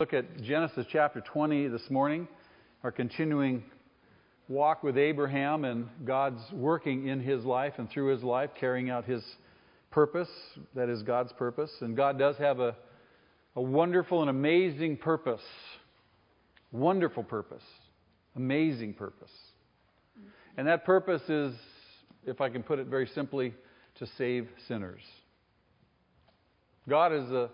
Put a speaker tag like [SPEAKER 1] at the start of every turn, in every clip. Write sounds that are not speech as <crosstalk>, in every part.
[SPEAKER 1] look at Genesis chapter 20 this morning, our continuing walk with Abraham and God's working in his life and through his life, carrying out his purpose. That is God's purpose. And God does have a, a wonderful and amazing purpose. Wonderful purpose. Amazing purpose. And that purpose is, if I can put it very simply, to save sinners. God is a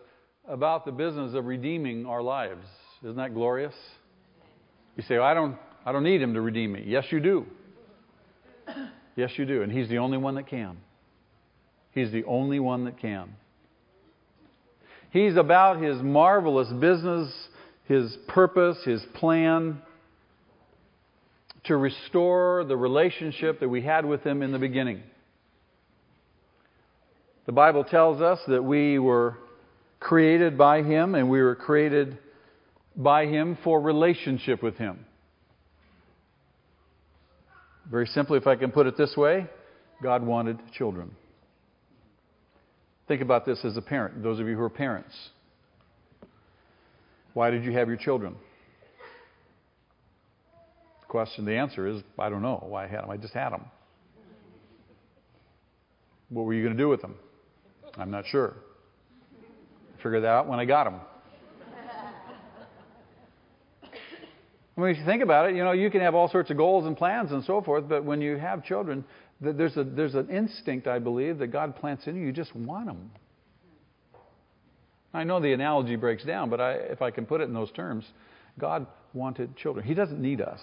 [SPEAKER 1] about the business of redeeming our lives. Isn't that glorious? You say, well, I don't I don't need him to redeem me. Yes, you do. Yes, you do. And he's the only one that can. He's the only one that can. He's about his marvelous business, his purpose, his plan to restore the relationship that we had with him in the beginning. The Bible tells us that we were created by Him, and we were created by Him for relationship with Him. Very simply, if I can put it this way, God wanted children. Think about this as a parent, those of you who are parents. Why did you have your children? The question, the answer is, I don't know why I had them. I just had them. What were you going to do with them? I'm not sure. Figured that out when I got them. I mean, if you think about it, you know, you can have all sorts of goals and plans and so forth, but when you have children, there's, a, there's an instinct, I believe, that God plants in you. You just want them. I know the analogy breaks down, but I, if I can put it in those terms, God wanted children. He doesn't need us.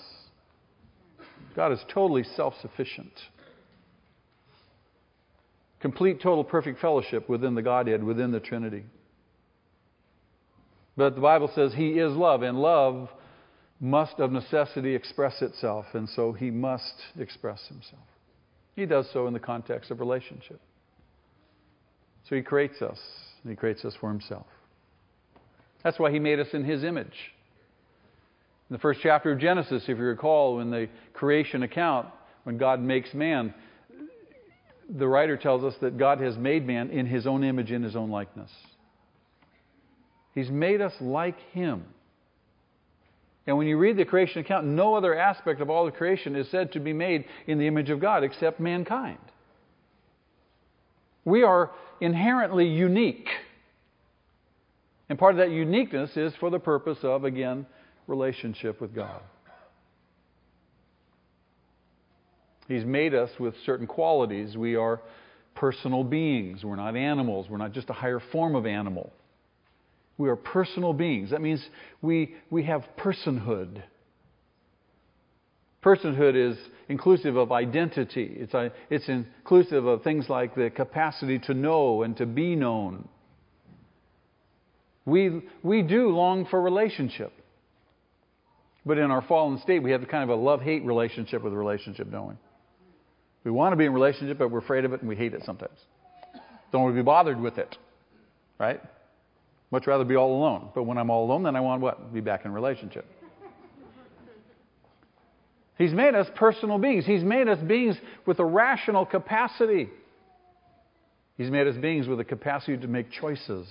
[SPEAKER 1] God is totally self sufficient. Complete, total, perfect fellowship within the Godhead, within the Trinity. But the Bible says He is love, and love must of necessity express itself, and so He must express Himself. He does so in the context of relationship. So He creates us, and He creates us for Himself. That's why He made us in His image. In the first chapter of Genesis, if you recall, in the creation account, when God makes man, the writer tells us that God has made man in his own image, in his own likeness. He's made us like Him. And when you read the creation account, no other aspect of all the creation is said to be made in the image of God except mankind. We are inherently unique. And part of that uniqueness is for the purpose of, again, relationship with God. He's made us with certain qualities. We are personal beings. We're not animals. We're not just a higher form of animal. We are personal beings. That means we, we have personhood. Personhood is inclusive of identity, it's, a, it's inclusive of things like the capacity to know and to be known. We, we do long for relationship. But in our fallen state, we have kind of a love hate relationship with relationship, don't we? We want to be in relationship, but we're afraid of it and we hate it sometimes. Don't want to be bothered with it, right? Much rather be all alone. But when I'm all alone, then I want what? Be back in relationship. He's made us personal beings. He's made us beings with a rational capacity. He's made us beings with a capacity to make choices.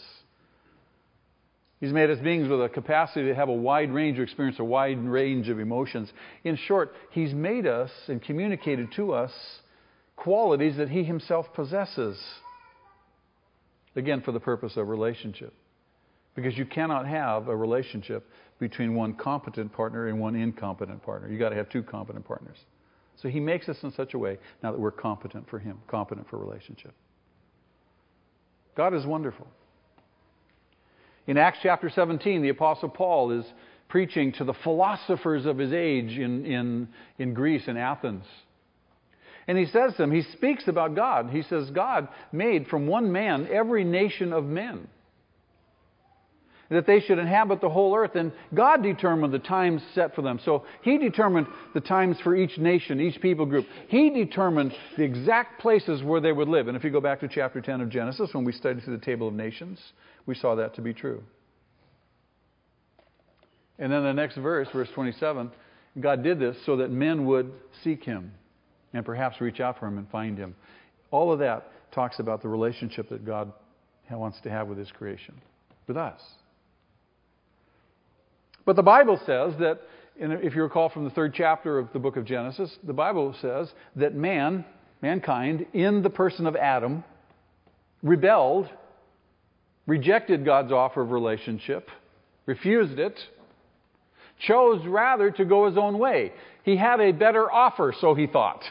[SPEAKER 1] He's made us beings with a capacity to have a wide range, to experience a wide range of emotions. In short, He's made us and communicated to us qualities that He Himself possesses. Again, for the purpose of relationship. Because you cannot have a relationship between one competent partner and one incompetent partner. You've got to have two competent partners. So he makes us in such a way now that we're competent for him, competent for relationship. God is wonderful. In Acts chapter 17, the Apostle Paul is preaching to the philosophers of his age in, in, in Greece, in Athens. And he says to them, he speaks about God. He says, God made from one man every nation of men that they should inhabit the whole earth. And God determined the times set for them. So He determined the times for each nation, each people group. He determined the exact places where they would live. And if you go back to chapter 10 of Genesis, when we studied through the table of nations, we saw that to be true. And then the next verse, verse 27, God did this so that men would seek Him and perhaps reach out for Him and find Him. All of that talks about the relationship that God wants to have with His creation, with us. But the Bible says that, if you recall from the third chapter of the book of Genesis, the Bible says that man, mankind, in the person of Adam, rebelled, rejected God's offer of relationship, refused it, chose rather to go his own way. He had a better offer, so he thought.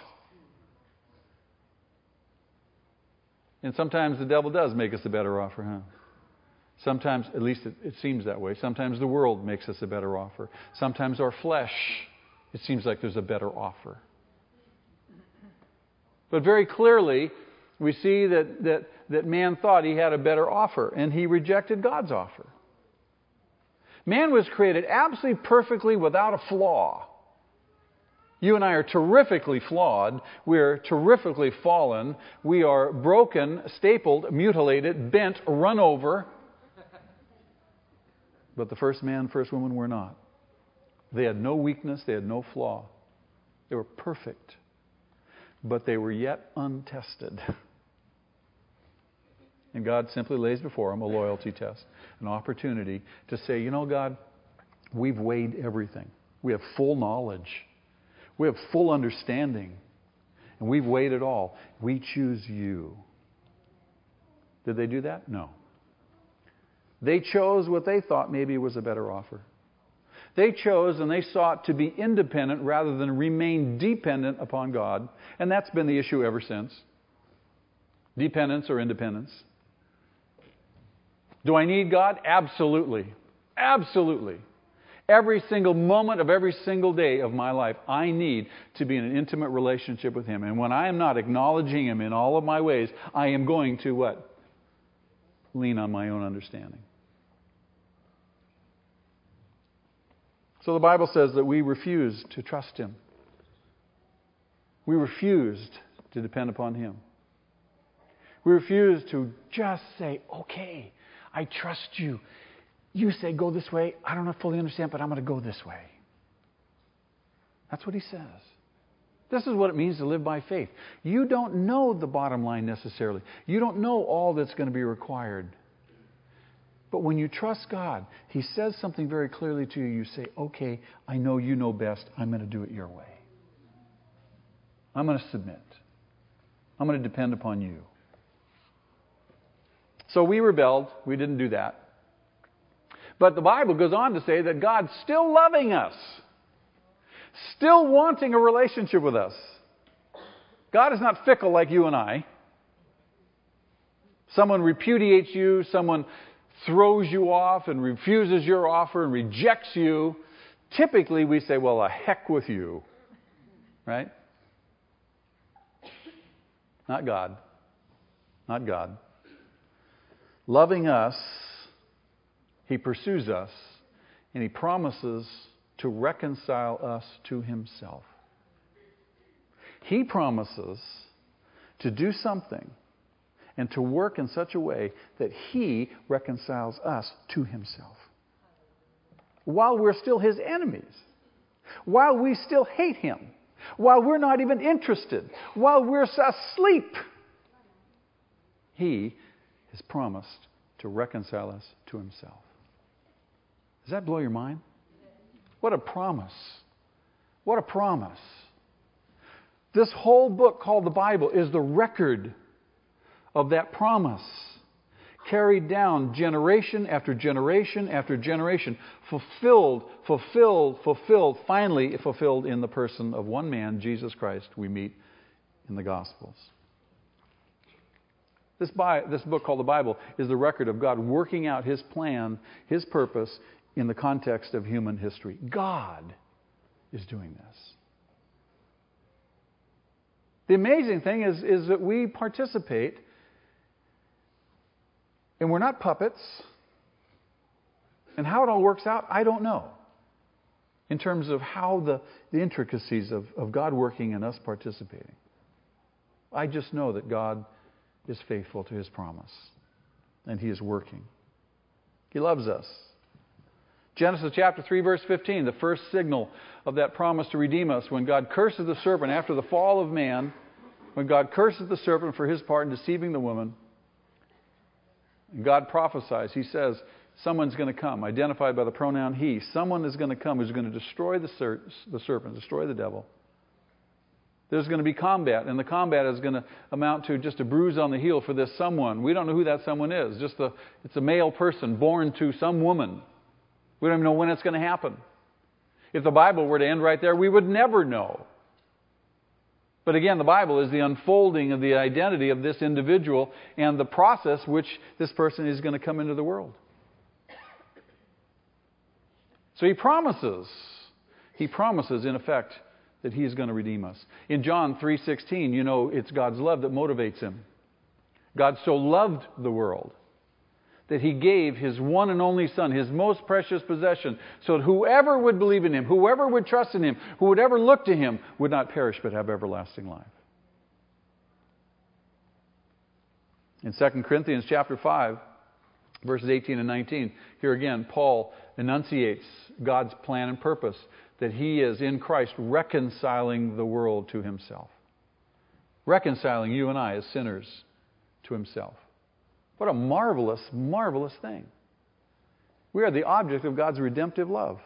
[SPEAKER 1] And sometimes the devil does make us a better offer, huh? Sometimes, at least it, it, seems that way. Sometimes the world makes us a better offer. Sometimes our flesh, it seems like there's a better offer. But very clearly, we see that, that, that man thought he had a better offer, and he rejected God's offer. Man was created absolutely perfectly without a flaw. You and I are terrifically flawed. We are terrifically fallen. We are broken, stapled, mutilated, bent, run over. But the first man, first woman were not. They had no weakness, they had no flaw. They were perfect. But they were yet untested. <laughs> And God simply lays before them a loyalty test, an opportunity to say, you know, God, we've weighed everything. We have full knowledge. We have full understanding. And we've weighed it all. We choose you. Did they do that? No. They chose what they thought maybe was a better offer. They chose and they sought to be independent rather than remain dependent upon God. And that's been the issue ever since. Dependence or independence. Do I need God? Absolutely. Absolutely. Every single moment of every single day of my life, I need to be in an intimate relationship with Him. And when I am not acknowledging Him in all of my ways, I am going to what? Lean on my own understanding. So the Bible says that we refused to trust Him. We refused to depend upon Him. We refused to just say, okay, I trust you. You say, go this way. I don't fully understand, but I'm going to go this way. That's what he says. This is what it means to live by faith. You don't know the bottom line necessarily, you don't know all that's going to be required. But when you trust God, He says something very clearly to you. You say, okay, I know you know best. I'm going to do it your way. I'm going to submit. I'm going to depend upon you. So we rebelled. We didn't do that. But the Bible goes on to say that God's still loving us, still wanting a relationship with us. God is not fickle like you and I. Someone repudiates you, someone throws you off and refuses your offer and rejects you. Typically, we say, Well, a heck with you. Right? Not God. Not God. Loving us, He pursues us and He promises to reconcile us to Himself. He promises to do something and to work in such a way that He reconciles us to Himself. While we're still His enemies, while we still hate Him, while we're not even interested, while we're asleep, He has promised to reconcile us to himself. Does that blow your mind? What a promise. What a promise. This whole book called the Bible is the record of that promise, carried down generation after generation after generation, fulfilled, fulfilled, fulfilled, finally fulfilled in the person of one man, Jesus Christ, we meet in the Gospels. This, Bi- this book called the Bible is the record of God working out His plan, His purpose in the context of human history. God is doing this. The amazing thing is, is that we participate, and we're not puppets. And how it all works out, I don't know. In terms of how the, the intricacies of, of God working and us participating. I just know that God is faithful to his promise, and he is working. He loves us. Genesis chapter 3, verse 15, the first signal of that promise to redeem us, when God curses the serpent after the fall of man, when God curses the serpent for his part in deceiving the woman, God prophesies. He says, someone's going to come, identified by the pronoun he. Someone is going to come who's going to destroy the, ser- the serpent, destroy the devil. There's going to be combat, and the combat is going to amount to just a bruise on the heel for this someone. We don't know who that someone is. Just a, it's a male person born to some woman. We don't even know when it's going to happen. If the Bible were to end right there, we would never know. But again, the Bible is the unfolding of the identity of this individual and the process which this person is going to come into the world. So he promises, he promises, in effect, that he is going to redeem us. In John 3:16, you know, it's God's love that motivates him. God so loved the world that he gave his one and only son, his most precious possession, so that whoever would believe in him, whoever would trust in him, who would ever look to him would not perish but have everlasting life. In 2 Corinthians chapter 5, verses 18 and 19, here again Paul enunciates God's plan and purpose that he is in Christ reconciling the world to himself. Reconciling you and I as sinners to himself. What a marvelous, marvelous thing. We are the object of God's redemptive love.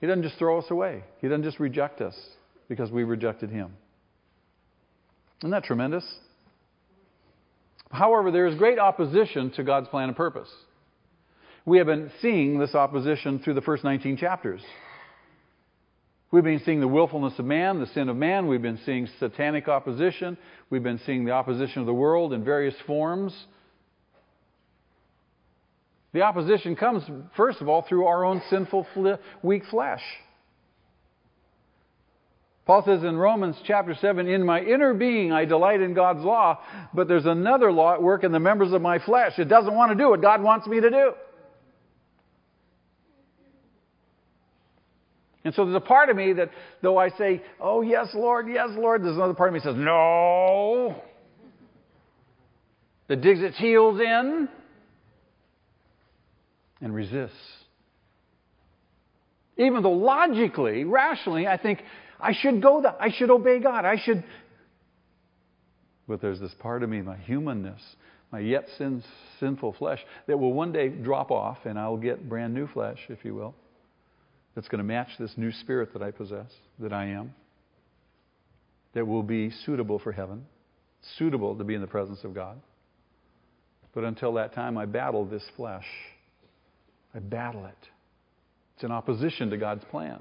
[SPEAKER 1] He doesn't just throw us away, He doesn't just reject us because we rejected Him. Isn't that tremendous? However, there is great opposition to God's plan and purpose. We have been seeing this opposition through the first 19 chapters. We've been seeing the willfulness of man, the sin of man. We've been seeing satanic opposition. We've been seeing the opposition of the world in various forms. The opposition comes, first of all, through our own sinful, weak flesh. Paul says in Romans chapter 7, In my inner being I delight in God's law, but there's another law at work in the members of my flesh. It doesn't want to do what God wants me to do. And so there's a part of me that, though I say, Oh, yes, Lord, yes, Lord, there's another part of me that says, No. That digs its heels in and resists. Even though logically, rationally, I think I should go that, I should obey God, I should. But there's this part of me, my humanness, my yet sin, sinful flesh, that will one day drop off and I'll get brand new flesh, if you will that's going to match this new spirit that I possess, that I am, that will be suitable for heaven, suitable to be in the presence of God. But until that time, I battle this flesh. I battle it. It's in opposition to God's plan.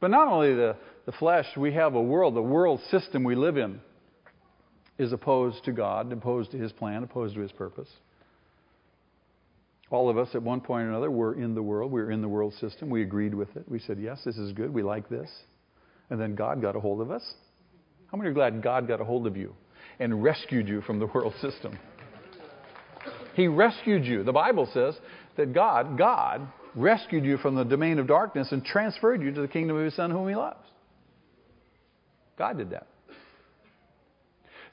[SPEAKER 1] But not only the, the flesh, we have a world, the world system we live in is opposed to God, opposed to His plan, opposed to His purpose. All of us, at one point or another, were in the world. We were in the world system. We agreed with it. We said, yes, this is good. We like this. And then God got a hold of us. How many are glad God got a hold of you and rescued you from the world system? He rescued you. The Bible says that God, God, rescued you from the domain of darkness and transferred you to the kingdom of His Son, whom He loves. God did that.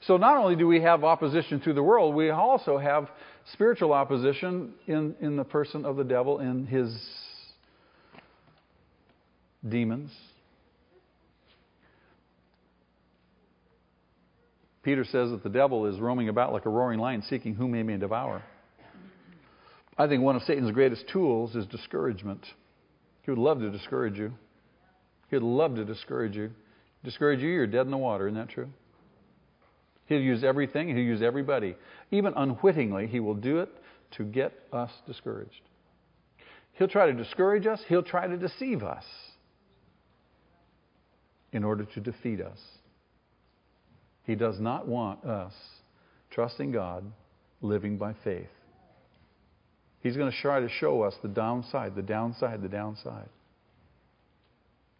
[SPEAKER 1] So not only do we have opposition through the world, we also have spiritual opposition in, in the person of the devil and his demons. Peter says that the devil is roaming about like a roaring lion seeking whom he may devour. I think one of Satan's greatest tools is discouragement. He would love to discourage you. He would love to discourage you. Discourage you, you're dead in the water. Isn't that true? He'll use everything, he'll use everybody. Even unwittingly, he will do it to get us discouraged. He'll try to discourage us, he'll try to deceive us in order to defeat us. He does not want us trusting God, living by faith. He's going to try to show us the downside, the downside, the downside.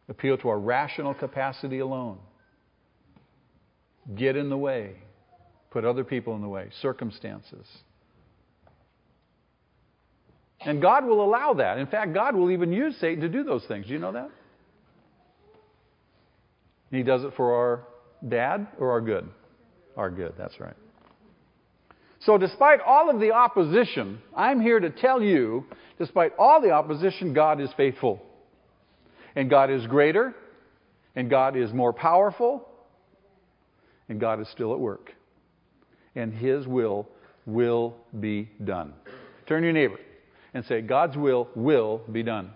[SPEAKER 1] Appeal to our rational capacity alone get in the way, put other people in the way, circumstances. And God will allow that. In fact, God will even use Satan to do those things. Do you know that? He does it for our bad or our good? Our good, that's right. So, despite all of the opposition, I'm here to tell you, despite all the opposition, God is faithful. And God is greater, and God is more powerful, and God is still at work. And His will will be done. Turn to your neighbor and say, God's will will be done.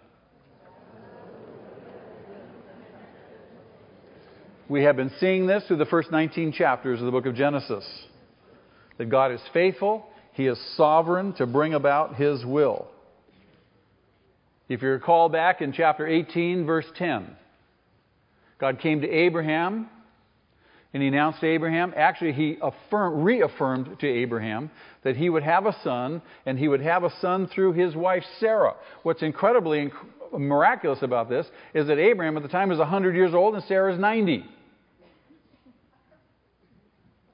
[SPEAKER 1] We have been seeing this through the first 19 chapters of the book of Genesis. That God is faithful, He is sovereign to bring about His will. If you recall back in chapter 18, verse 10, God came to Abraham and he announced to Abraham, actually, he affirmed, reaffirmed to Abraham that he would have a son, and he would have a son through his wife Sarah. What's incredibly inc- miraculous about this is that Abraham at the time was 100 years old and Sarah is 90.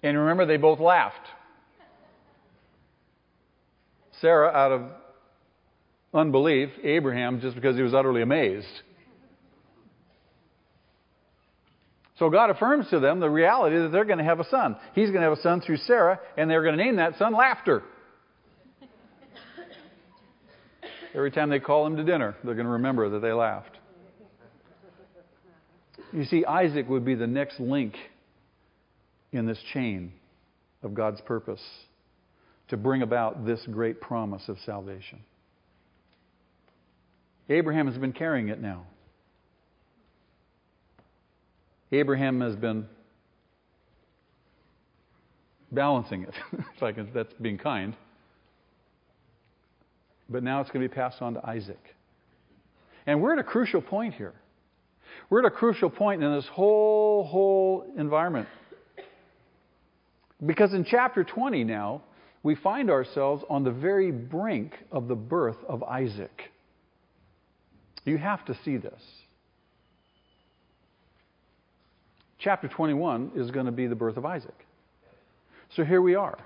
[SPEAKER 1] And remember, they both laughed. Sarah, out of unbelief, Abraham, just because he was utterly amazed. So God affirms to them the reality that they're going to have a son. He's going to have a son through Sarah, and they're going to name that son Laughter. Every time they call him to dinner, they're going to remember that they laughed. You see, Isaac would be the next link in this chain of God's purpose to bring about this great promise of salvation. Abraham has been carrying it now. Abraham has been balancing it, <laughs> if I can, that's being kind. But now it's going to be passed on to Isaac. And we're at a crucial point here. We're at a crucial point in this whole, whole environment. Because in chapter 20 now, we find ourselves on the very brink of the birth of Isaac. You have to see this. Chapter 21 is going to be the birth of Isaac. So here we are.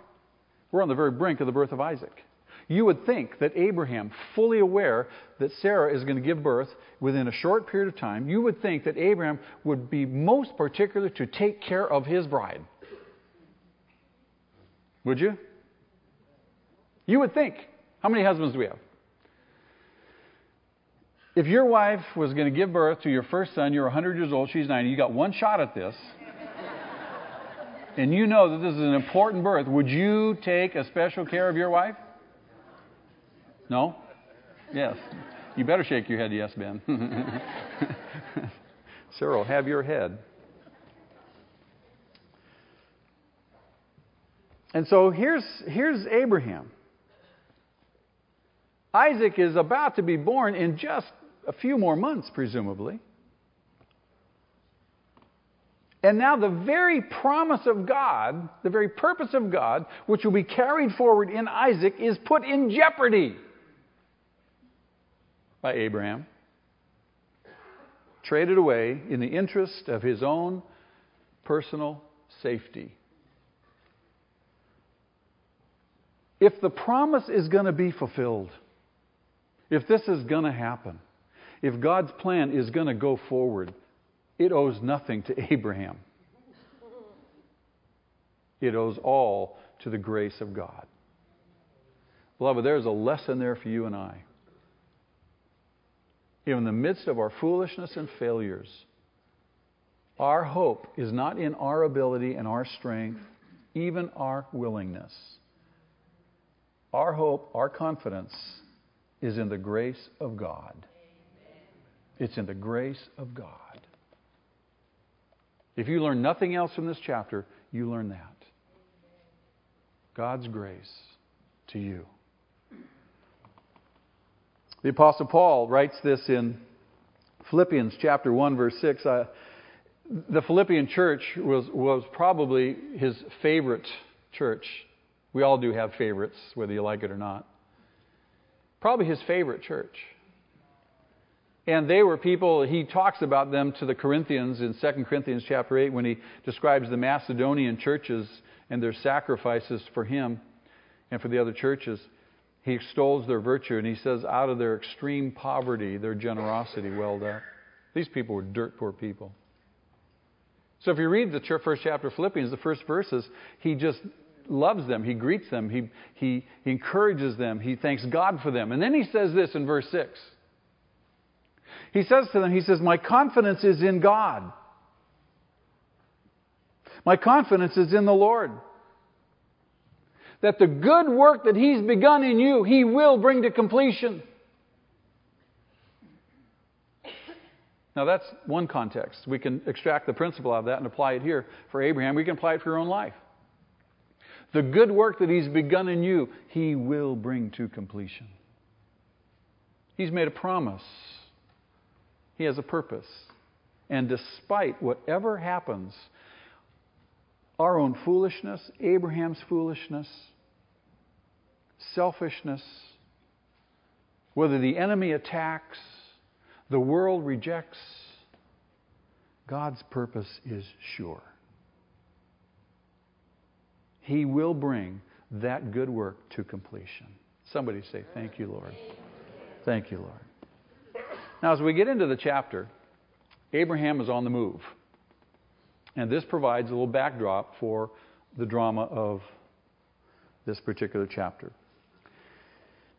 [SPEAKER 1] We're on the very brink of the birth of Isaac. You would think that Abraham, fully aware that Sarah is going to give birth within a short period of time, you would think that Abraham would be most particular to take care of his bride. Would you? You would think. How many husbands do we have? If your wife was going to give birth to your first son, you're 100 years old, she's 90, you got one shot at this, and you know that this is an important birth, would you take a special care of your wife? No? Yes. You better shake your head, yes, Ben. <laughs> Cyril, have your head. And so here's, here's Abraham. Isaac is about to be born in just a few more months, presumably. And now, the very promise of God, the very purpose of God, which will be carried forward in Isaac, is put in jeopardy by Abraham, traded away in the interest of his own personal safety. If the promise is going to be fulfilled, if this is going to happen, if God's plan is going to go forward, it owes nothing to Abraham. It owes all to the grace of God. Beloved, there's a lesson there for you and I. In the midst of our foolishness and failures, our hope is not in our ability and our strength, even our willingness. Our hope, our confidence is in the grace of God. It's in the grace of God. If you learn nothing else from this chapter, you learn that. God's grace to you. The Apostle Paul writes this in Philippians chapter 1, verse 6. Uh, the Philippian church was, was probably his favorite church. We all do have favorites, whether you like it or not. Probably his favorite church. And they were people, he talks about them to the Corinthians in 2 Corinthians chapter 8 when he describes the Macedonian churches and their sacrifices for him and for the other churches. He extols their virtue and he says, out of their extreme poverty, their generosity welled up. These people were dirt poor people. So if you read the first chapter of Philippians, the first verses, he just loves them. He greets them. He, he, he encourages them. He thanks God for them. And then he says this in verse 6. He says to them, He says, My confidence is in God. My confidence is in the Lord. that the good work that He's begun in you, He will bring to completion. Now, that's one context. We can extract the principle out of that and apply it here for Abraham. We can apply it for your own life. The good work that He's begun in you, He will bring to completion. He's made a promise, He has a purpose. And despite whatever happens, our own foolishness, Abraham's foolishness, selfishness, whether the enemy attacks, the world rejects, God's purpose is sure. He will bring that good work to completion. Somebody say, Thank you, Lord. Thank you, Lord. Now, as we get into the chapter, Abraham is on the move. And this provides a little backdrop for the drama of this particular chapter.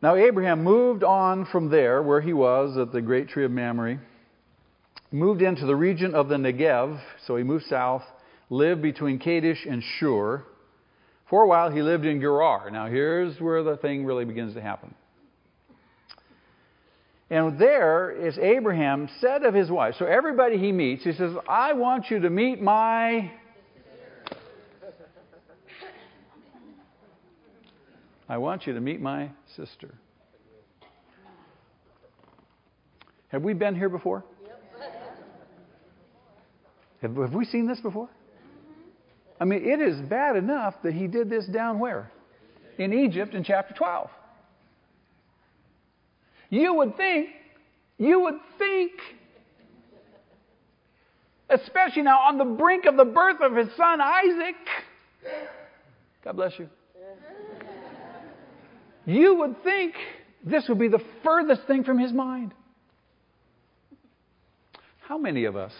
[SPEAKER 1] Now, Abraham moved on from there, where he was at the great tree of Mamre, moved into the region of the Negev, so he moved south, lived between Kadesh and Shur. For a while, he lived in Gerar. Now, here's where the thing really begins to happen. And there is Abraham said of his wife. So, everybody he meets, he says, I want you to meet my I want you to meet my sister. Have we been here before? Have, have we seen this before? I mean, it is bad enough that he did this down where? In Egypt in chapter 12. You would think, you would think, especially now on the brink of the birth of his son Isaac. God bless you. You would think this would be the furthest thing from his mind. How many of us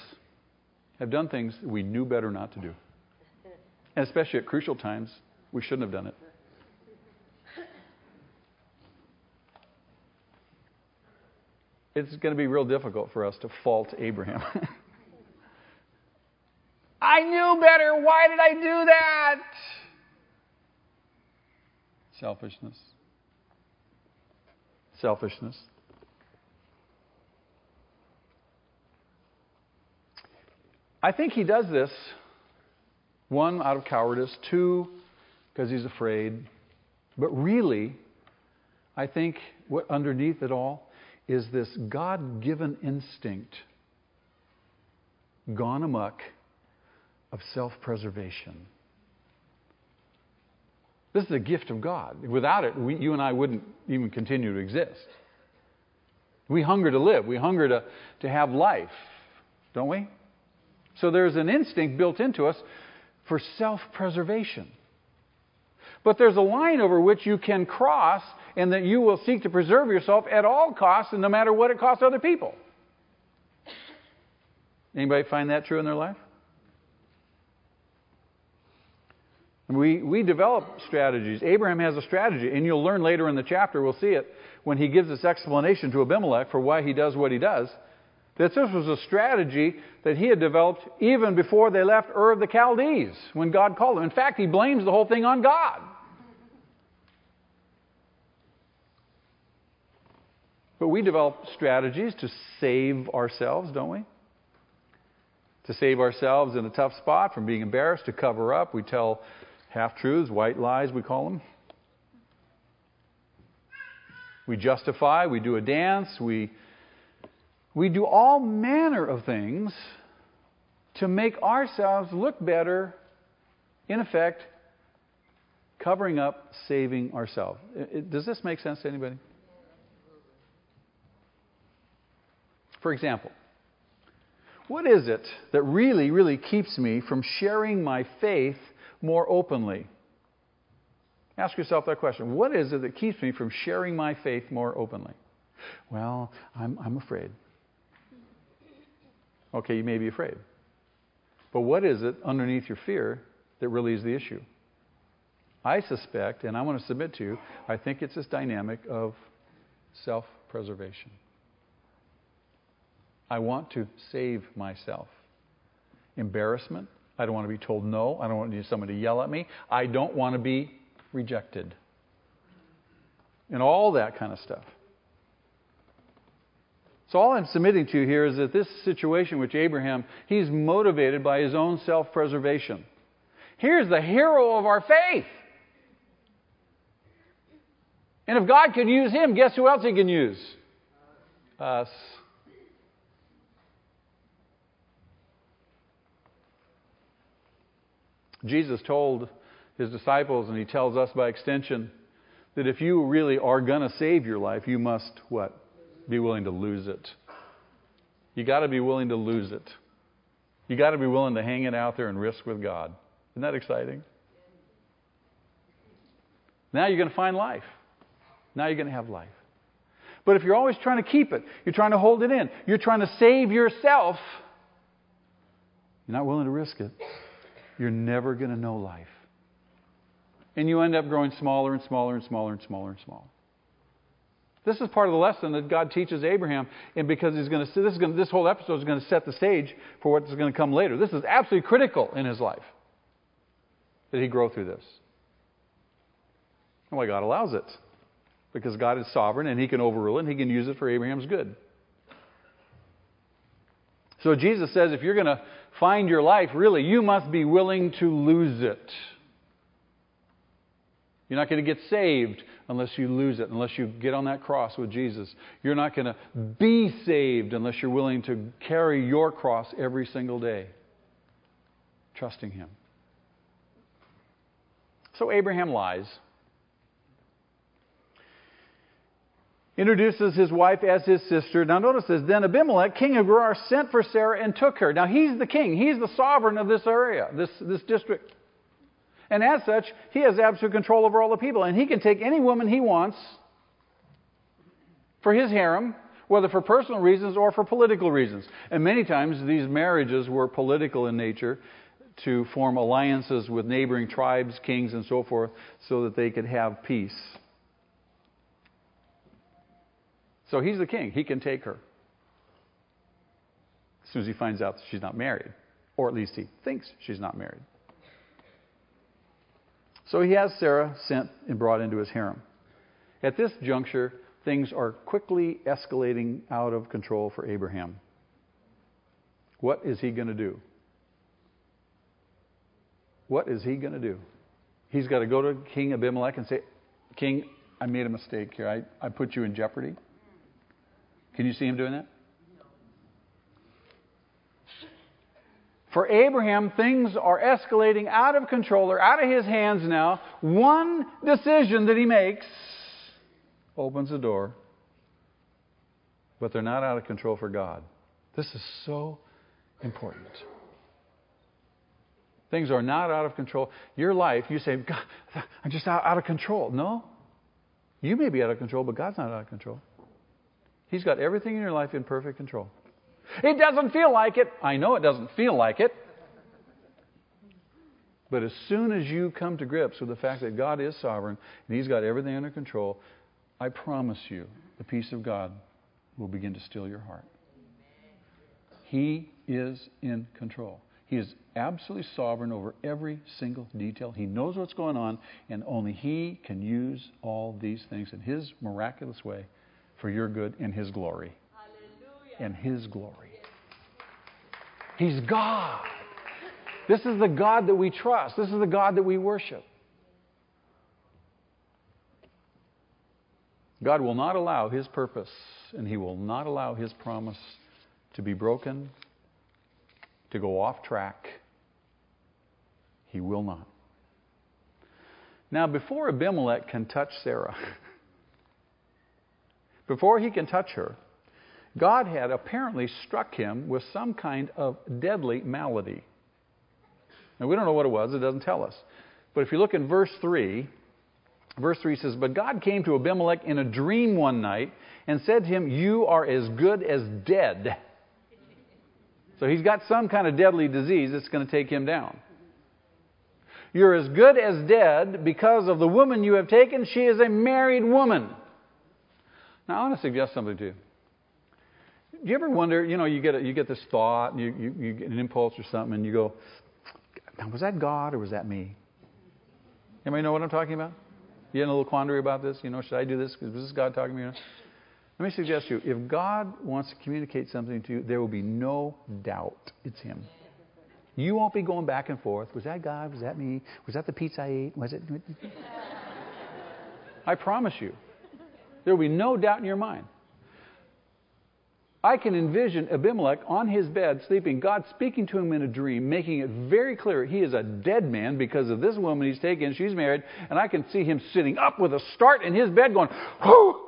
[SPEAKER 1] have done things we knew better not to do? And especially at crucial times, we shouldn't have done it. It's going to be real difficult for us to fault Abraham. <laughs> I knew better. Why did I do that? Selfishness selfishness. I think he does this, one, out of cowardice, two, because he's afraid. But really, I think what underneath it all is this God given instinct gone amuck of self preservation. This is a gift of God. Without it, we, you and I wouldn't even continue to exist. We hunger to live, we hunger to, to have life, don't we? So there's an instinct built into us for self preservation. But there's a line over which you can cross and that you will seek to preserve yourself at all costs and no matter what it costs other people. Anybody find that true in their life? We, we develop strategies. Abraham has a strategy, and you'll learn later in the chapter, we'll see it, when he gives this explanation to Abimelech for why he does what he does, that this was a strategy that he had developed even before they left Ur of the Chaldees, when God called them. In fact, he blames the whole thing on God. But we develop strategies to save ourselves, don't we? To save ourselves in a tough spot from being embarrassed, to cover up. We tell half truths, white lies, we call them. We justify, we do a dance, we, we do all manner of things to make ourselves look better, in effect, covering up, saving ourselves. Does this make sense to anybody? For example, what is it that really, really keeps me from sharing my faith more openly? Ask yourself that question. What is it that keeps me from sharing my faith more openly? Well, I'm, I'm afraid. Okay, you may be afraid. But what is it underneath your fear that really is the issue? I suspect, and I want to submit to you, I think it's this dynamic of self preservation. I want to save myself. Embarrassment, I don't want to be told no. I don't want someone to yell at me. I don't want to be rejected, and all that kind of stuff. So, all I'm submitting to you here is that this situation, which Abraham, he's motivated by his own self preservation. Here's the hero of our faith. And if God can use him, guess who else he can use? Us. Jesus told his disciples, and he tells us by extension, that if you really are going to save your life, you must what? Be willing to lose it. You got to be willing to lose it. You got to be willing to hang it out there and risk with God. Isn't that exciting? Now you're going to find life. Now you're going to have life. But if you're always trying to keep it, you're trying to hold it in, you're trying to save yourself, you're not willing to risk it, you're never going to know life. And you end up growing smaller and smaller and smaller and smaller and smaller. This is part of the lesson that God teaches Abraham, and because he's going to, this, is going to, this whole episode is going to set the stage for what's going to come later. This is absolutely critical in his life that he grow through this. And why God allows it. Because God is sovereign and he can overrule it and he can use it for Abraham's good. So Jesus says if you're going to find your life, really, you must be willing to lose it. You're not going to get saved unless you lose it, unless you get on that cross with Jesus. You're not going to be saved unless you're willing to carry your cross every single day, trusting Him. So Abraham lies. Introduces his wife as his sister. Now notice this. Then Abimelech, king of Gerar, sent for Sarah and took her. Now he's the king. He's the sovereign of this area, this, this district. And as such, he has absolute control over all the people. And he can take any woman he wants for his harem, whether for personal reasons or for political reasons. And many times these marriages were political in nature to form alliances with neighboring tribes, kings, and so forth so that they could have peace. So he's the king. He can take her as soon as he finds out that she's not married, or at least he thinks she's not married. So he has Sarah sent and brought into his harem. At this juncture, things are quickly escalating out of control for Abraham. What is he going to do? What is he going to do? He's got to go to King Abimelech and say, King, I made a mistake here. I, I put you in jeopardy. Can you see him doing that? For Abraham, things are escalating out of control. They're out of his hands now. One decision that he makes opens the door, but they're not out of control for God. This is so important. Things are not out of control. Your life, you say, God, I'm just out, out of control. No. You may be out of control, but God's not out of control. He's got everything in your life in perfect control. It doesn't feel like it. I know it doesn't feel like it. But as soon as you come to grips with the fact that God is sovereign and He's got everything under control, I promise you the peace of God will begin to still your heart. He is in control. He is absolutely sovereign over every single detail. He knows what's going on, and only He can use all these things in His miraculous way for your good and His glory and His glory. He's God. This is the God that we trust. This is the God that we worship. God will not allow His purpose and He will not allow His promise to be broken, to go off track. He will not. Now, before Abimelech can touch Sarah, <laughs> before he can touch her, God had apparently struck him with some kind of deadly malady. Now, we don't know what it was, it doesn't tell us. But if you look in verse 3, verse 3 says, But God came to Abimelech in a dream one night and said to him, You are as good as dead. So he's got some kind of deadly disease that's going to take him down. You're as good as dead because of the woman you have taken. She is a married woman. Now, I want to suggest something to you do you ever wonder, you know, you get, a, you get this thought, and you, you, you get an impulse or something, and you go, now, was that God or was that me? Anybody know what I'm talking about? You in a little quandary about this? You know, should I do this? Was this God talking to me? Let me suggest to you if God wants to communicate something to you, there will be no doubt it's Him. You won't be going back and forth. Was that God? Was that me? Was that the pizza I ate? Was it? I promise you. There will be no doubt in your mind. I can envision Abimelech on his bed sleeping, God speaking to him in a dream, making it very clear he is a dead man because of this woman he's taken. She's married, and I can see him sitting up with a start in his bed going, Whoo!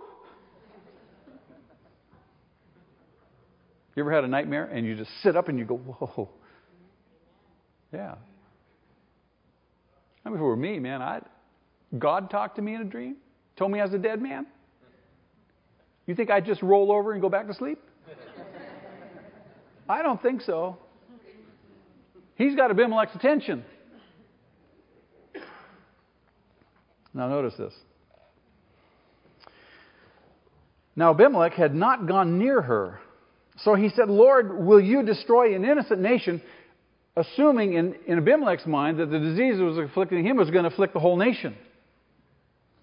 [SPEAKER 1] You ever had a nightmare and you just sit up and you go, Whoa. Yeah. I mean, if it were me, man, I'd, God talked to me in a dream, told me I was a dead man. You think I'd just roll over and go back to sleep? I don't think so. He's got Abimelech's attention. Now, notice this. Now, Abimelech had not gone near her. So he said, Lord, will you destroy an innocent nation? Assuming in, in Abimelech's mind that the disease that was afflicting him was going to afflict the whole nation.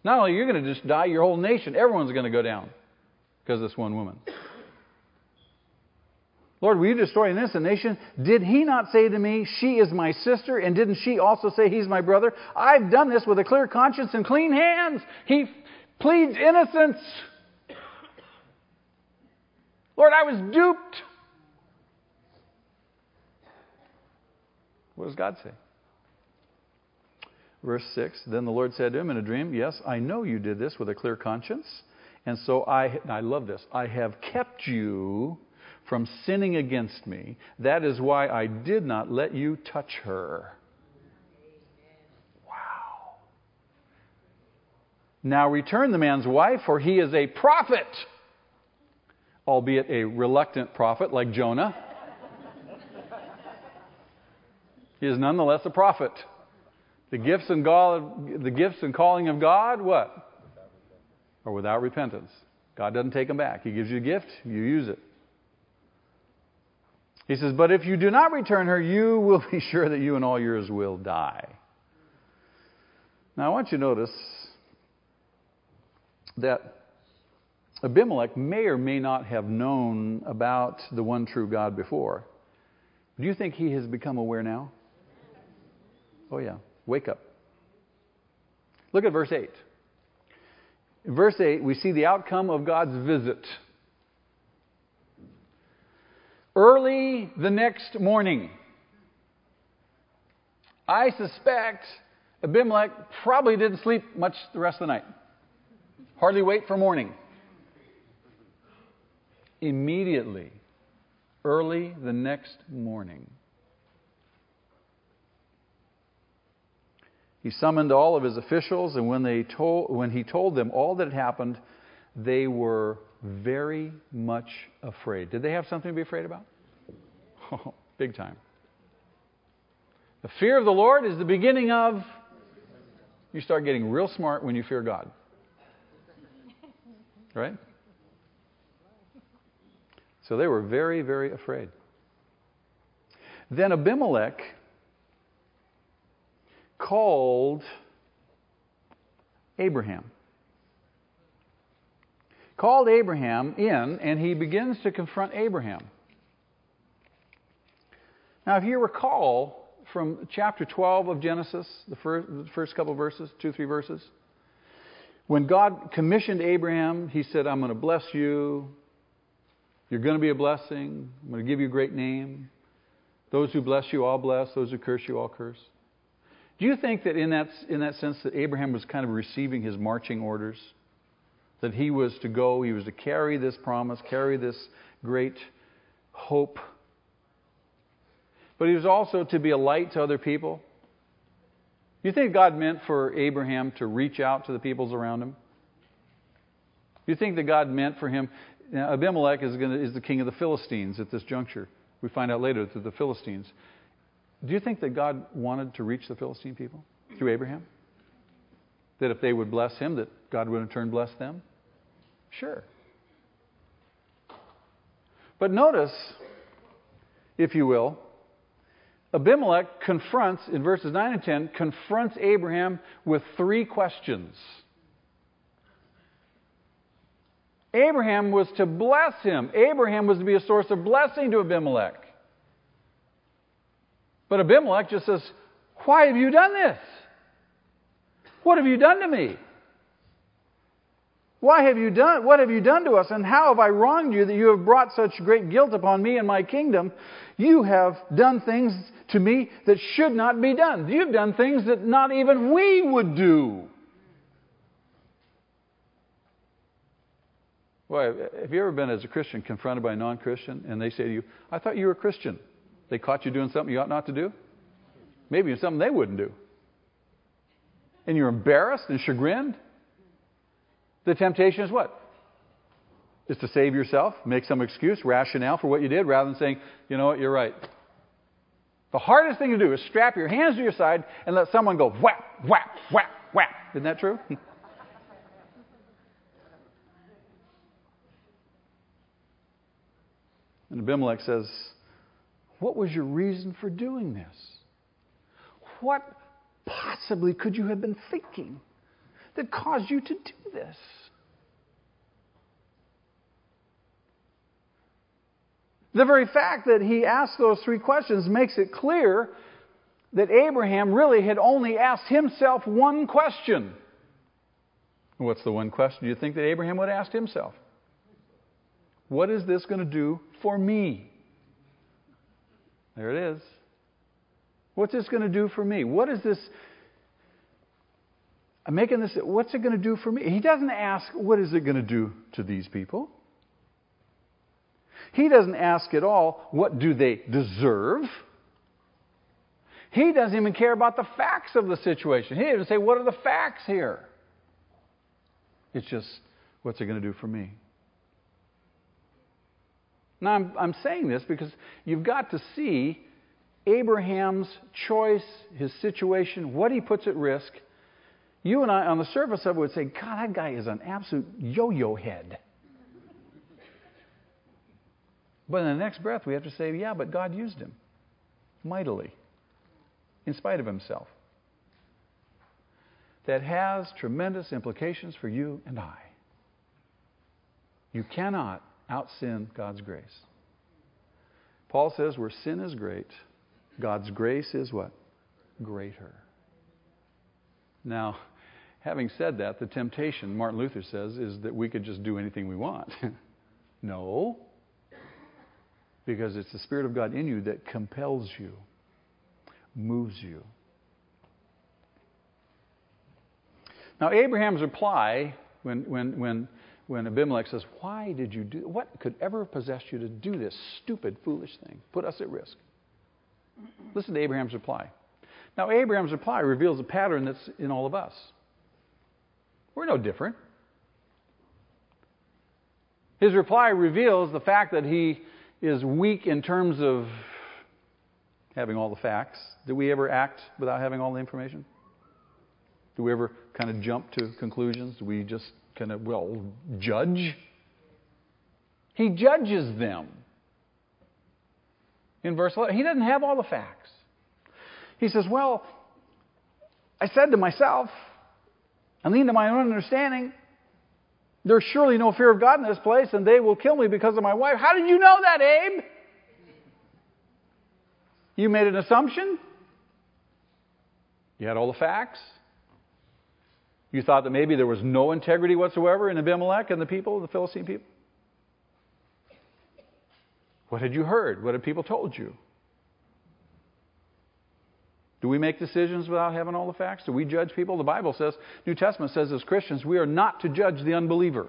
[SPEAKER 1] Not only are you're going to just die, your whole nation, everyone's going to go down because this one woman. Lord, will you destroy an innocent nation? Did he not say to me, She is my sister? And didn't she also say, He's my brother? I've done this with a clear conscience and clean hands. He pleads innocence. Lord, I was duped. What does God say? Verse 6 Then the Lord said to him in a dream, Yes, I know you did this with a clear conscience. And so I, I love this, I have kept you from sinning against me. That is why I did not let you touch her. Wow. Now return the man's wife, for he is a prophet, albeit a reluctant prophet like Jonah. <laughs> he is nonetheless a prophet. The gifts and, God, the gifts and calling of God, what? Are without repentance. God doesn't take them back. He gives you a gift, you use it. He says, But if you do not return her, you will be <laughs> sure that you and all yours will die. Now, I want you to notice that Abimelech may or may not have known about the one true God before. Do you think he has become aware now? Oh, yeah. Wake up. Look at verse 8. In verse 8, we see the outcome of God's visit. Early the next morning, I suspect Abimelech probably didn't sleep much the rest of the night. Hardly wait for morning. Immediately, early the next morning, he summoned all of his officials, and when, they told, when he told them all that had happened, they were very much afraid. Did they have something to be afraid about? Oh, <laughs> big time. The fear of the Lord is the beginning of. You start getting real smart when you fear God. <laughs> Right? So they were very, very afraid. Then Abimelech called Abraham called Abraham in, and he begins to confront Abraham. Now, if you recall from chapter 12 of Genesis, the first, the first couple verses, two, three verses, when God commissioned Abraham, he said, I'm going to bless you. You're going to be a blessing. I'm going to give you a great name. Those who bless you, I'll bless. Those who curse you, I'll curse. Do you think that in that, in that sense that Abraham was kind of receiving his marching orders? that he was to go, he was to carry this promise, carry this great hope. But he was also to be a light to other people. Do you think God meant for Abraham to reach out to the peoples around him? Do you think that God meant for him? Now, Abimelech is, going to, is the king of the Philistines at this juncture. We find out later that the Philistines. Do you think that God wanted to reach the Philistine people through Abraham? That if they would bless him, that God would in turn bless them? Sure. But notice, if you will, Abimelech confronts, in verses 9 and 10, confronts Abraham with three questions. Abraham was to bless him. Abraham was to be a source of blessing to Abimelech. But Abimelech just says, Why have you done this? What have you done to me? Why have you done what have you done to us and how have I wronged you that you have brought such great guilt upon me and my kingdom? You have done things to me that should not be done. You've done things that not even we would do. Well, have you ever been as a Christian confronted by a non Christian and they say to you, I thought you were a Christian? They caught you doing something you ought not to do? Maybe something they wouldn't do. And you're embarrassed and chagrined? The temptation is what? Is to save yourself, make some excuse, rationale for what you did, rather than saying, you know what, you're right. The hardest thing to do is strap your hands to your side and let someone go whap, whap, whap, whap. Isn't that true? <laughs> and Abimelech says, What was your reason for doing this? What possibly could you have been thinking that caused you to do this? The very fact that he asked those three questions makes it clear that Abraham really had only asked himself one question. What's the one question you think that Abraham would asked himself? What is this going to do for me? There it is. What's this going to do for me? What is this? I'm making this, what's it going to do for me? He doesn't ask, what is it going to do to these people? He doesn't ask at all, what do they deserve? He doesn't even care about the facts of the situation. He doesn't say, what are the facts here? It's just, what's it going to do for me? Now, I'm, I'm saying this because you've got to see Abraham's choice, his situation, what he puts at risk. You and I, on the surface of it, would say, God, that guy is an absolute yo yo head. But in the next breath, we have to say, yeah, but God used him mightily, in spite of himself. That has tremendous implications for you and I. You cannot out sin God's grace. Paul says where sin is great, God's grace is what? Greater. Now, having said that, the temptation, Martin Luther says, is that we could just do anything we want. <laughs> no because it's the Spirit of God in you that compels you, moves you. Now, Abraham's reply when, when, when, when Abimelech says, Why did you do what could ever have possessed you to do this stupid, foolish thing? Put us at risk. Listen to Abraham's reply. Now, Abraham's reply reveals a pattern that's in all of us. We're no different. His reply reveals the fact that he is weak in terms of having all the facts. Do we ever act without having all the information? Do we ever kind of jump to conclusions? Do we just kind of, well, judge? He judges them. In verse 11, he doesn't have all the facts. He says, Well, I said to myself, I leaned to my own understanding, there's surely no fear of God in this place, and they will kill me because of my wife. How did you know that, Abe? You made an assumption? You had all the facts? You thought that maybe there was no integrity whatsoever in Abimelech and the people, the Philistine people? What had you heard? What had people told you? Do we make decisions without having all the facts? Do we judge people? The Bible says, New Testament says as Christians, we are not to judge the unbeliever.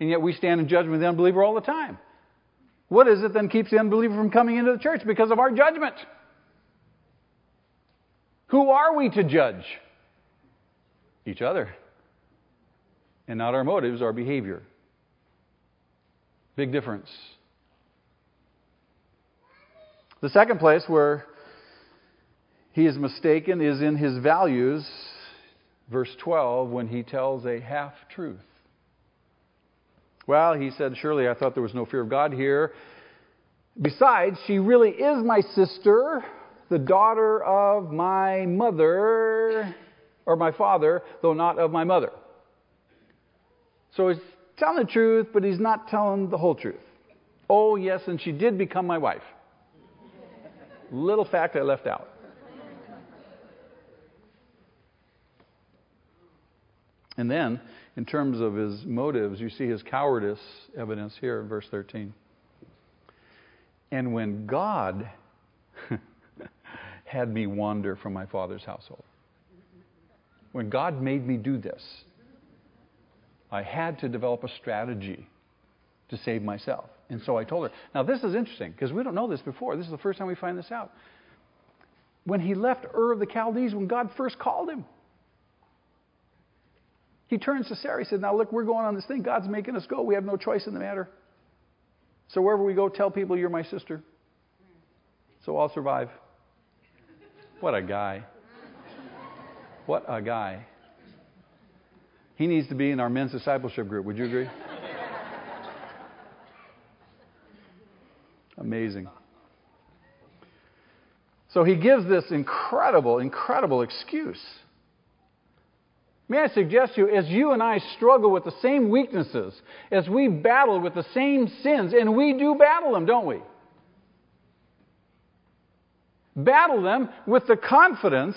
[SPEAKER 1] And yet we stand in judgment of the unbeliever all the time. What is it then keeps the unbeliever from coming into the church? Because of our judgment. Who are we to judge? Each other. And not our motives, our behavior. Big difference. The second place where he is mistaken is in his values, verse 12, when he tells a half truth. Well, he said, Surely I thought there was no fear of God here. Besides, she really is my sister, the daughter of my mother, or my father, though not of my mother. So he's telling the truth, but he's not telling the whole truth. Oh, yes, and she did become my wife. Little fact I left out. And then, in terms of his motives, you see his cowardice evidence here in verse 13. And when God <laughs> had me wander from my father's household, when God made me do this, I had to develop a strategy to save myself. And so I told her. Now, this is interesting because we don't know this before. This is the first time we find this out. When he left Ur of the Chaldees, when God first called him, he turns to Sarah. He said, Now look, we're going on this thing. God's making us go. We have no choice in the matter. So wherever we go, tell people you're my sister. So I'll survive. What a guy. What a guy. He needs to be in our men's discipleship group. Would you agree? Amazing. So he gives this incredible, incredible excuse. May I suggest to you, as you and I struggle with the same weaknesses, as we battle with the same sins, and we do battle them, don't we? Battle them with the confidence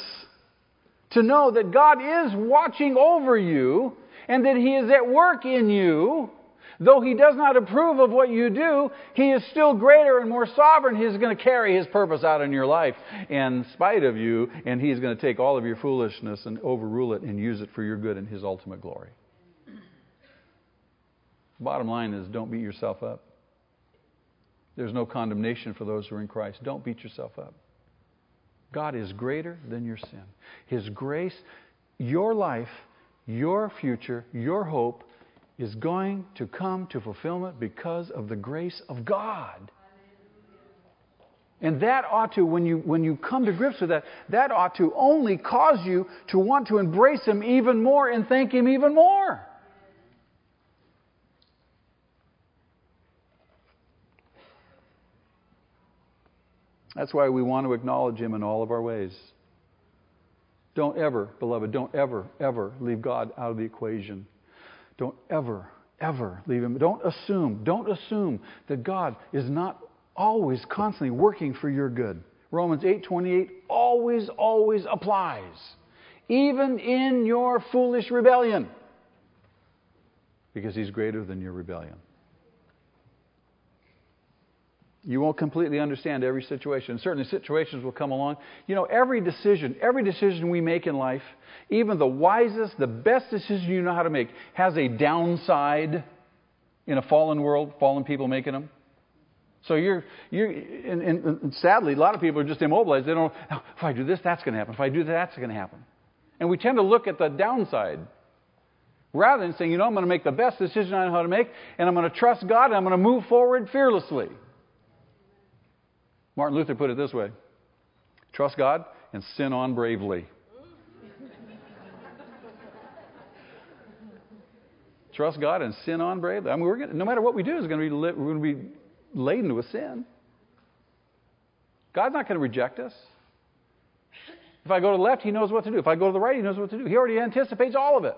[SPEAKER 1] to know that God is watching over you and that He is at work in you Though he does not approve of what you do, he is still greater and more sovereign. He's going to carry his purpose out in your life in spite of you, and he's going to take all of your foolishness and overrule it and use it for your good and his ultimate glory. Bottom line is don't beat yourself up. There's no condemnation for those who are in Christ. Don't beat yourself up. God is greater than your sin. His grace, your life, your future, your hope is going to come to fulfillment because of the grace of God. And that ought to, when you, when you come to grips with that, that ought to only cause you to want to embrace Him even more and thank Him even more. That's why we want to acknowledge Him in all of our ways. Don't ever, beloved, don't ever, ever leave God out of the equation. Don't ever, ever leave him. Don't assume, don't assume that God is not always constantly working for your good. Romans 8:28 always always applies. Even in your foolish rebellion. Because he's greater than your rebellion. You won't completely understand every situation. Certainly, situations will come along. You know, every decision, every decision we make in life, even the wisest, the best decision you know how to make, has a downside in a fallen world, fallen people making them. So you're, you're and, and, and sadly, a lot of people are just immobilized. They don't, oh, if I do this, that's going to happen. If I do that, that's going to happen. And we tend to look at the downside rather than saying, you know, I'm going to make the best decision I know how to make, and I'm going to trust God, and I'm going to move forward fearlessly. Martin Luther put it this way trust God and sin on bravely. <laughs> trust God and sin on bravely. I mean, we're gonna, no matter what we do, is going to be we're going to be laden with sin. God's not going to reject us. If I go to the left, He knows what to do. If I go to the right, He knows what to do. He already anticipates all of it.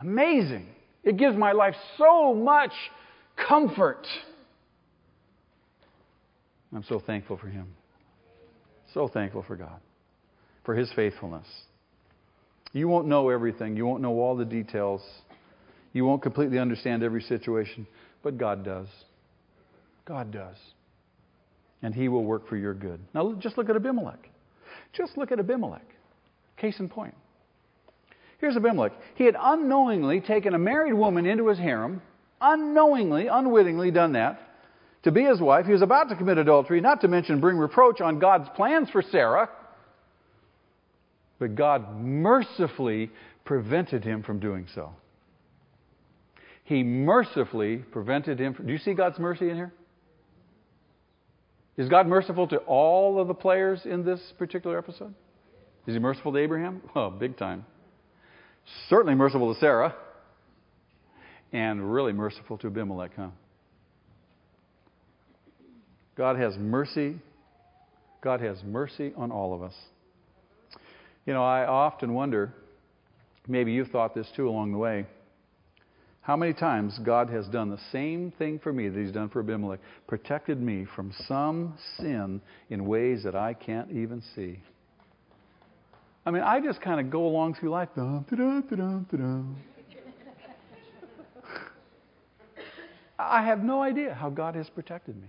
[SPEAKER 1] Amazing. It gives my life so much comfort. I'm so thankful for him. So thankful for God, for his faithfulness. You won't know everything, you won't know all the details, you won't completely understand every situation, but God does. God does. And he will work for your good. Now, just look at Abimelech. Just look at Abimelech. Case in point. Here's Abimelech. He had unknowingly taken a married woman into his harem, unknowingly, unwittingly done that to be his wife. He was about to commit adultery, not to mention bring reproach on God's plans for Sarah. But God mercifully prevented him from doing so. He mercifully prevented him from. Do you see God's mercy in here? Is God merciful to all of the players in this particular episode? Is he merciful to Abraham? <laughs> Oh, big time. Certainly merciful to Sarah. And really merciful to Abimelech, huh? God has mercy. God has mercy on all of us. You know, I often wonder, maybe you've thought this too along the way. How many times God has done the same thing for me that He's done for Abimelech, protected me from some sin in ways that I can't even see. I mean, I just kind of go along through life. <laughs> I have no idea how God has protected me.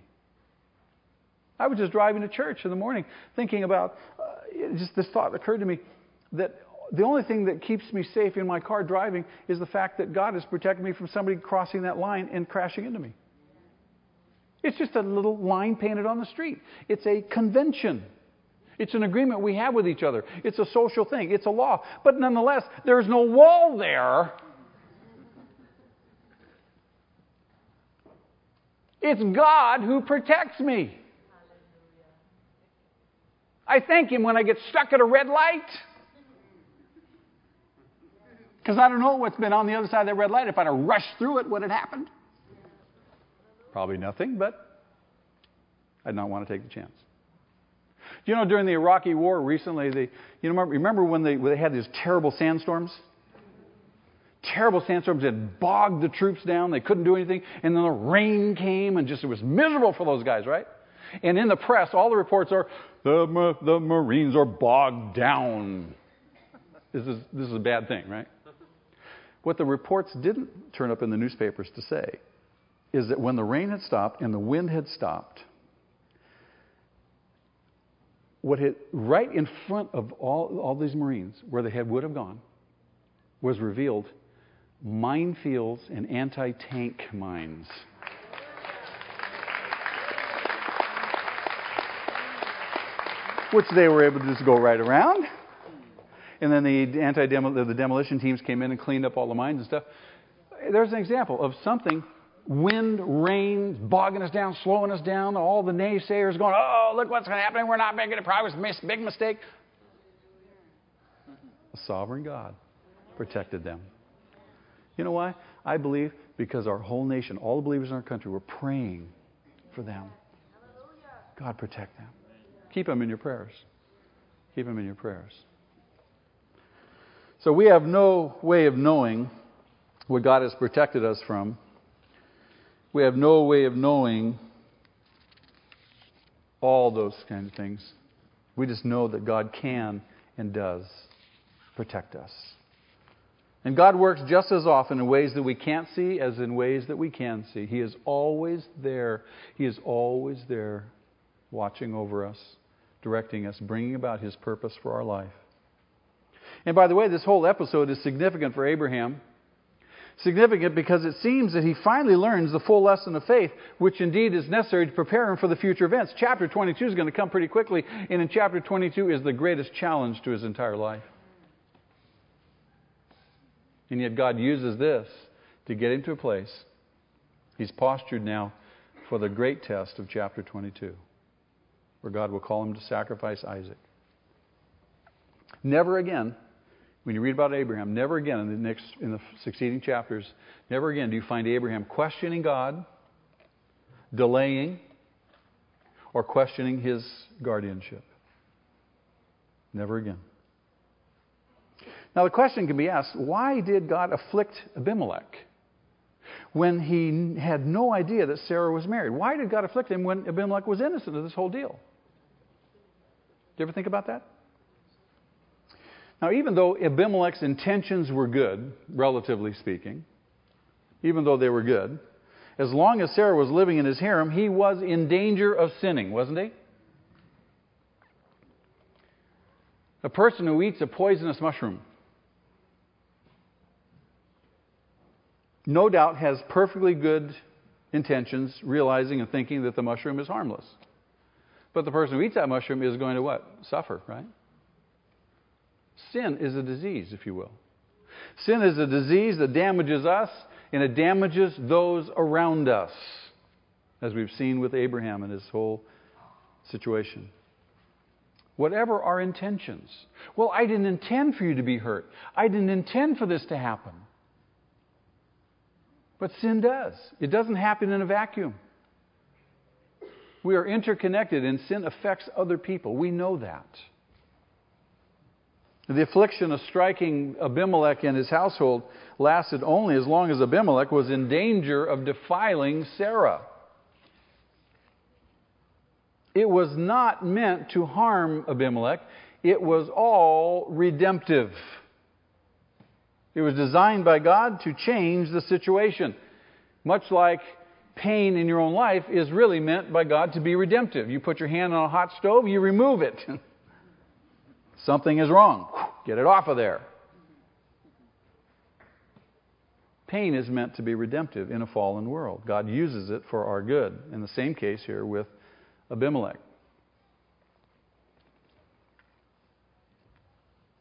[SPEAKER 1] I was just driving to church in the morning thinking about, uh, just this thought occurred to me that the only thing that keeps me safe in my car driving is the fact that God has protected me from somebody crossing that line and crashing into me. It's just a little line painted on the street. It's a convention. It's an agreement we have with each other. It's a social thing. It's a law. But nonetheless, there's no wall there. It's God who protects me. I thank Him when I get stuck at a red light. Because I don't know what's been on the other side of that red light. If I'd have rushed through it, what had happened? Probably nothing, but I'd not want to take the chance. You know during the Iraqi war recently, they, you know, remember when they, when they had these terrible sandstorms? Terrible sandstorms that bogged the troops down. They couldn't do anything. And then the rain came and just it was miserable for those guys, right? And in the press, all the reports are the, the Marines are bogged down. This is, this is a bad thing, right? What the reports didn't turn up in the newspapers to say is that when the rain had stopped and the wind had stopped, what hit right in front of all, all these Marines, where they had, would have gone, was revealed minefields and anti tank mines. Which they were able to just go right around. And then the anti the demolition teams came in and cleaned up all the mines and stuff. There's an example of something wind, rain, bogging us down, slowing us down, all the naysayers going, oh, look what's happening, we're not making it progress, big mistake. A sovereign God protected them. You know why? I believe because our whole nation, all the believers in our country, were praying for them. God protect them. Keep them in your prayers. Keep them in your prayers. So we have no way of knowing what God has protected us from we have no way of knowing all those kind of things. We just know that God can and does protect us. And God works just as often in ways that we can't see as in ways that we can see. He is always there. He is always there watching over us, directing us, bringing about His purpose for our life. And by the way, this whole episode is significant for Abraham significant because it seems that he finally learns the full lesson of faith, which indeed is necessary to prepare him for the future events. Chapter 22 is going to come pretty quickly, and in chapter 22 is the greatest challenge to his entire life. And yet, God uses this to get him to a place. He's postured now for the great test of chapter 22, where God will call him to sacrifice Isaac. Never again when you read about Abraham, never again in the next in the succeeding chapters, never again do you find Abraham questioning God, delaying, or questioning his guardianship. Never again. Now the question can be asked, why did God afflict Abimelech when he had no idea that Sarah was married? Why did God afflict him when Abimelech was innocent of this whole deal? You ever think about that? Now, even though Abimelech's intentions were good, relatively speaking, even though they were good, as long as Sarah was living in his harem, he was in danger of sinning, wasn't he? A person who eats a poisonous mushroom no doubt has perfectly good intentions, realizing and thinking that the mushroom is harmless. But the person who eats that mushroom is going to what? Suffer, right? Sin is a disease, if you will. Sin is a disease that damages us and it damages those around us, as we've seen with Abraham and his whole situation. Whatever our intentions. Well, I didn't intend for you to be hurt. I didn't intend for this to happen. But sin does. It doesn't happen in a vacuum. We are interconnected, and sin affects other people. We know that. The affliction of striking Abimelech and his household lasted only as long as Abimelech was in danger of defiling Sarah. It was not meant to harm Abimelech, it was all redemptive. It was designed by God to change the situation. Much like pain in your own life is really meant by God to be redemptive. You put your hand on a hot stove, you remove it. <laughs> Something is wrong. Get it off of there. Pain is meant to be redemptive in a fallen world. God uses it for our good. In the same case here with Abimelech.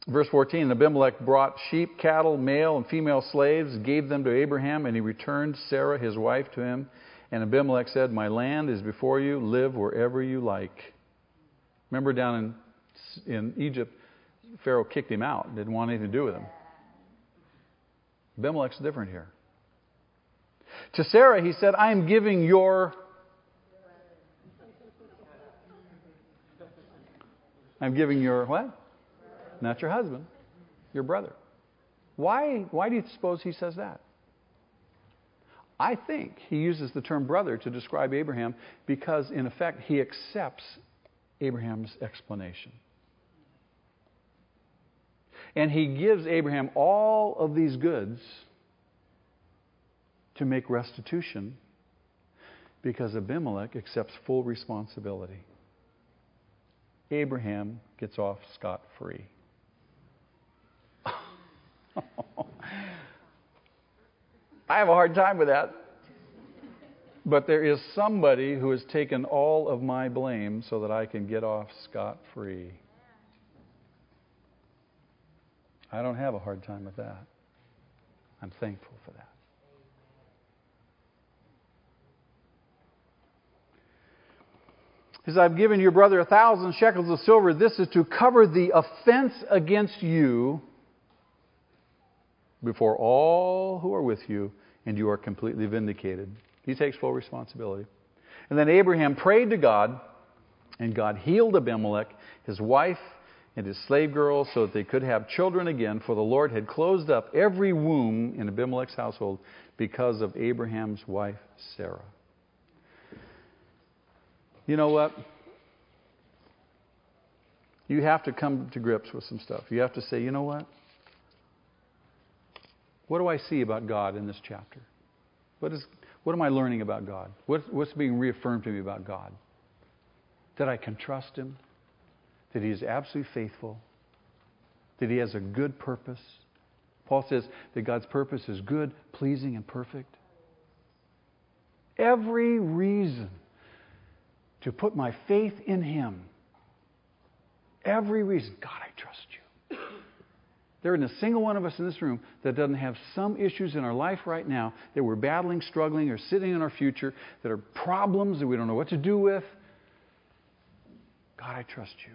[SPEAKER 1] Verse 14 Abimelech brought sheep, cattle, male and female slaves, gave them to Abraham, and he returned Sarah, his wife, to him. And Abimelech said, My land is before you, live wherever you like. Remember down in, in Egypt, Pharaoh kicked him out, didn't want anything to do with him. Abimelech's different here. To Sarah, he said, I am giving your. I'm giving your what? Not your husband, your brother. Why, why do you suppose he says that? I think he uses the term brother to describe Abraham because, in effect, he accepts Abraham's explanation. And he gives Abraham all of these goods to make restitution because Abimelech accepts full responsibility. Abraham gets off scot free. <laughs> I have a hard time with that. But there is somebody who has taken all of my blame so that I can get off scot free. I don't have a hard time with that. I'm thankful for that. Says, I've given your brother a thousand shekels of silver. This is to cover the offense against you before all who are with you, and you are completely vindicated. He takes full responsibility. And then Abraham prayed to God, and God healed Abimelech, his wife, and his slave girls so that they could have children again, for the Lord had closed up every womb in Abimelech's household because of Abraham's wife, Sarah. You know what? You have to come to grips with some stuff. You have to say, you know what? What do I see about God in this chapter? What, is, what am I learning about God? What, what's being reaffirmed to me about God? That I can trust Him, that He is absolutely faithful, that He has a good purpose. Paul says that God's purpose is good, pleasing, and perfect. Every reason to put my faith in Him. Every reason. God, I trust you. There isn't a single one of us in this room that doesn't have some issues in our life right now that we're battling, struggling, or sitting in our future that are problems that we don't know what to do with. God, I trust you.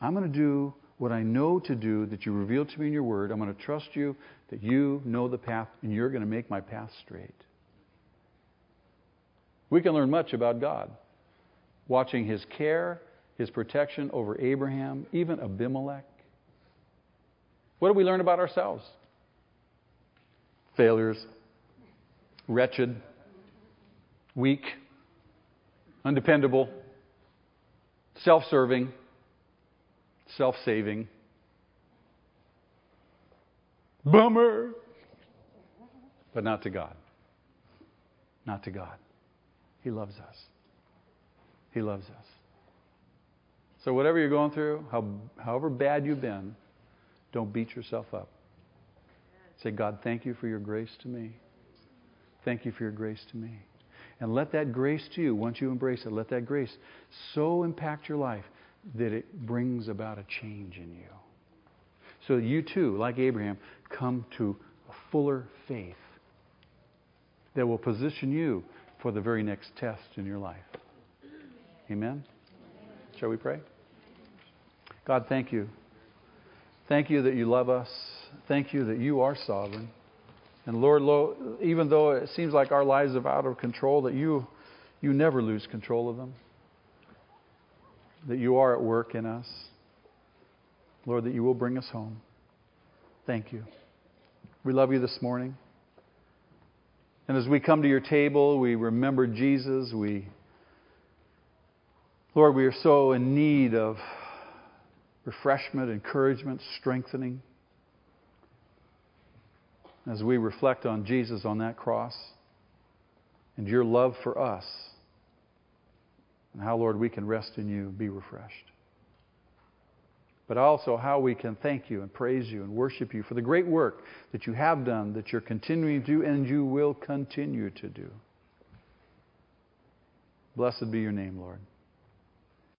[SPEAKER 1] I'm going to do what I know to do that you revealed to me in your word. I'm going to trust you that you know the path and you're going to make my path straight. We can learn much about God watching his care, his protection over Abraham, even Abimelech. What do we learn about ourselves? Failures, wretched, weak, undependable, self serving, self saving. Bummer. But not to God. Not to God. He loves us. He loves us. So, whatever you're going through, how, however bad you've been, don't beat yourself up. Say, God, thank you for your grace to me. Thank you for your grace to me. And let that grace to you, once you embrace it, let that grace so impact your life that it brings about a change in you. So you too, like Abraham, come to a fuller faith that will position you for the very next test in your life. Amen? Shall we pray? God, thank you Thank you that you love us. Thank you that you are sovereign. And Lord, even though it seems like our lives are out of control, that you, you never lose control of them. That you are at work in us. Lord, that you will bring us home. Thank you. We love you this morning. And as we come to your table, we remember Jesus. We, Lord, we are so in need of refreshment, encouragement, strengthening as we reflect on Jesus on that cross and your love for us and how, Lord, we can rest in you, be refreshed. But also how we can thank you and praise you and worship you for the great work that you have done, that you're continuing to do, and you will continue to do. Blessed be your name, Lord.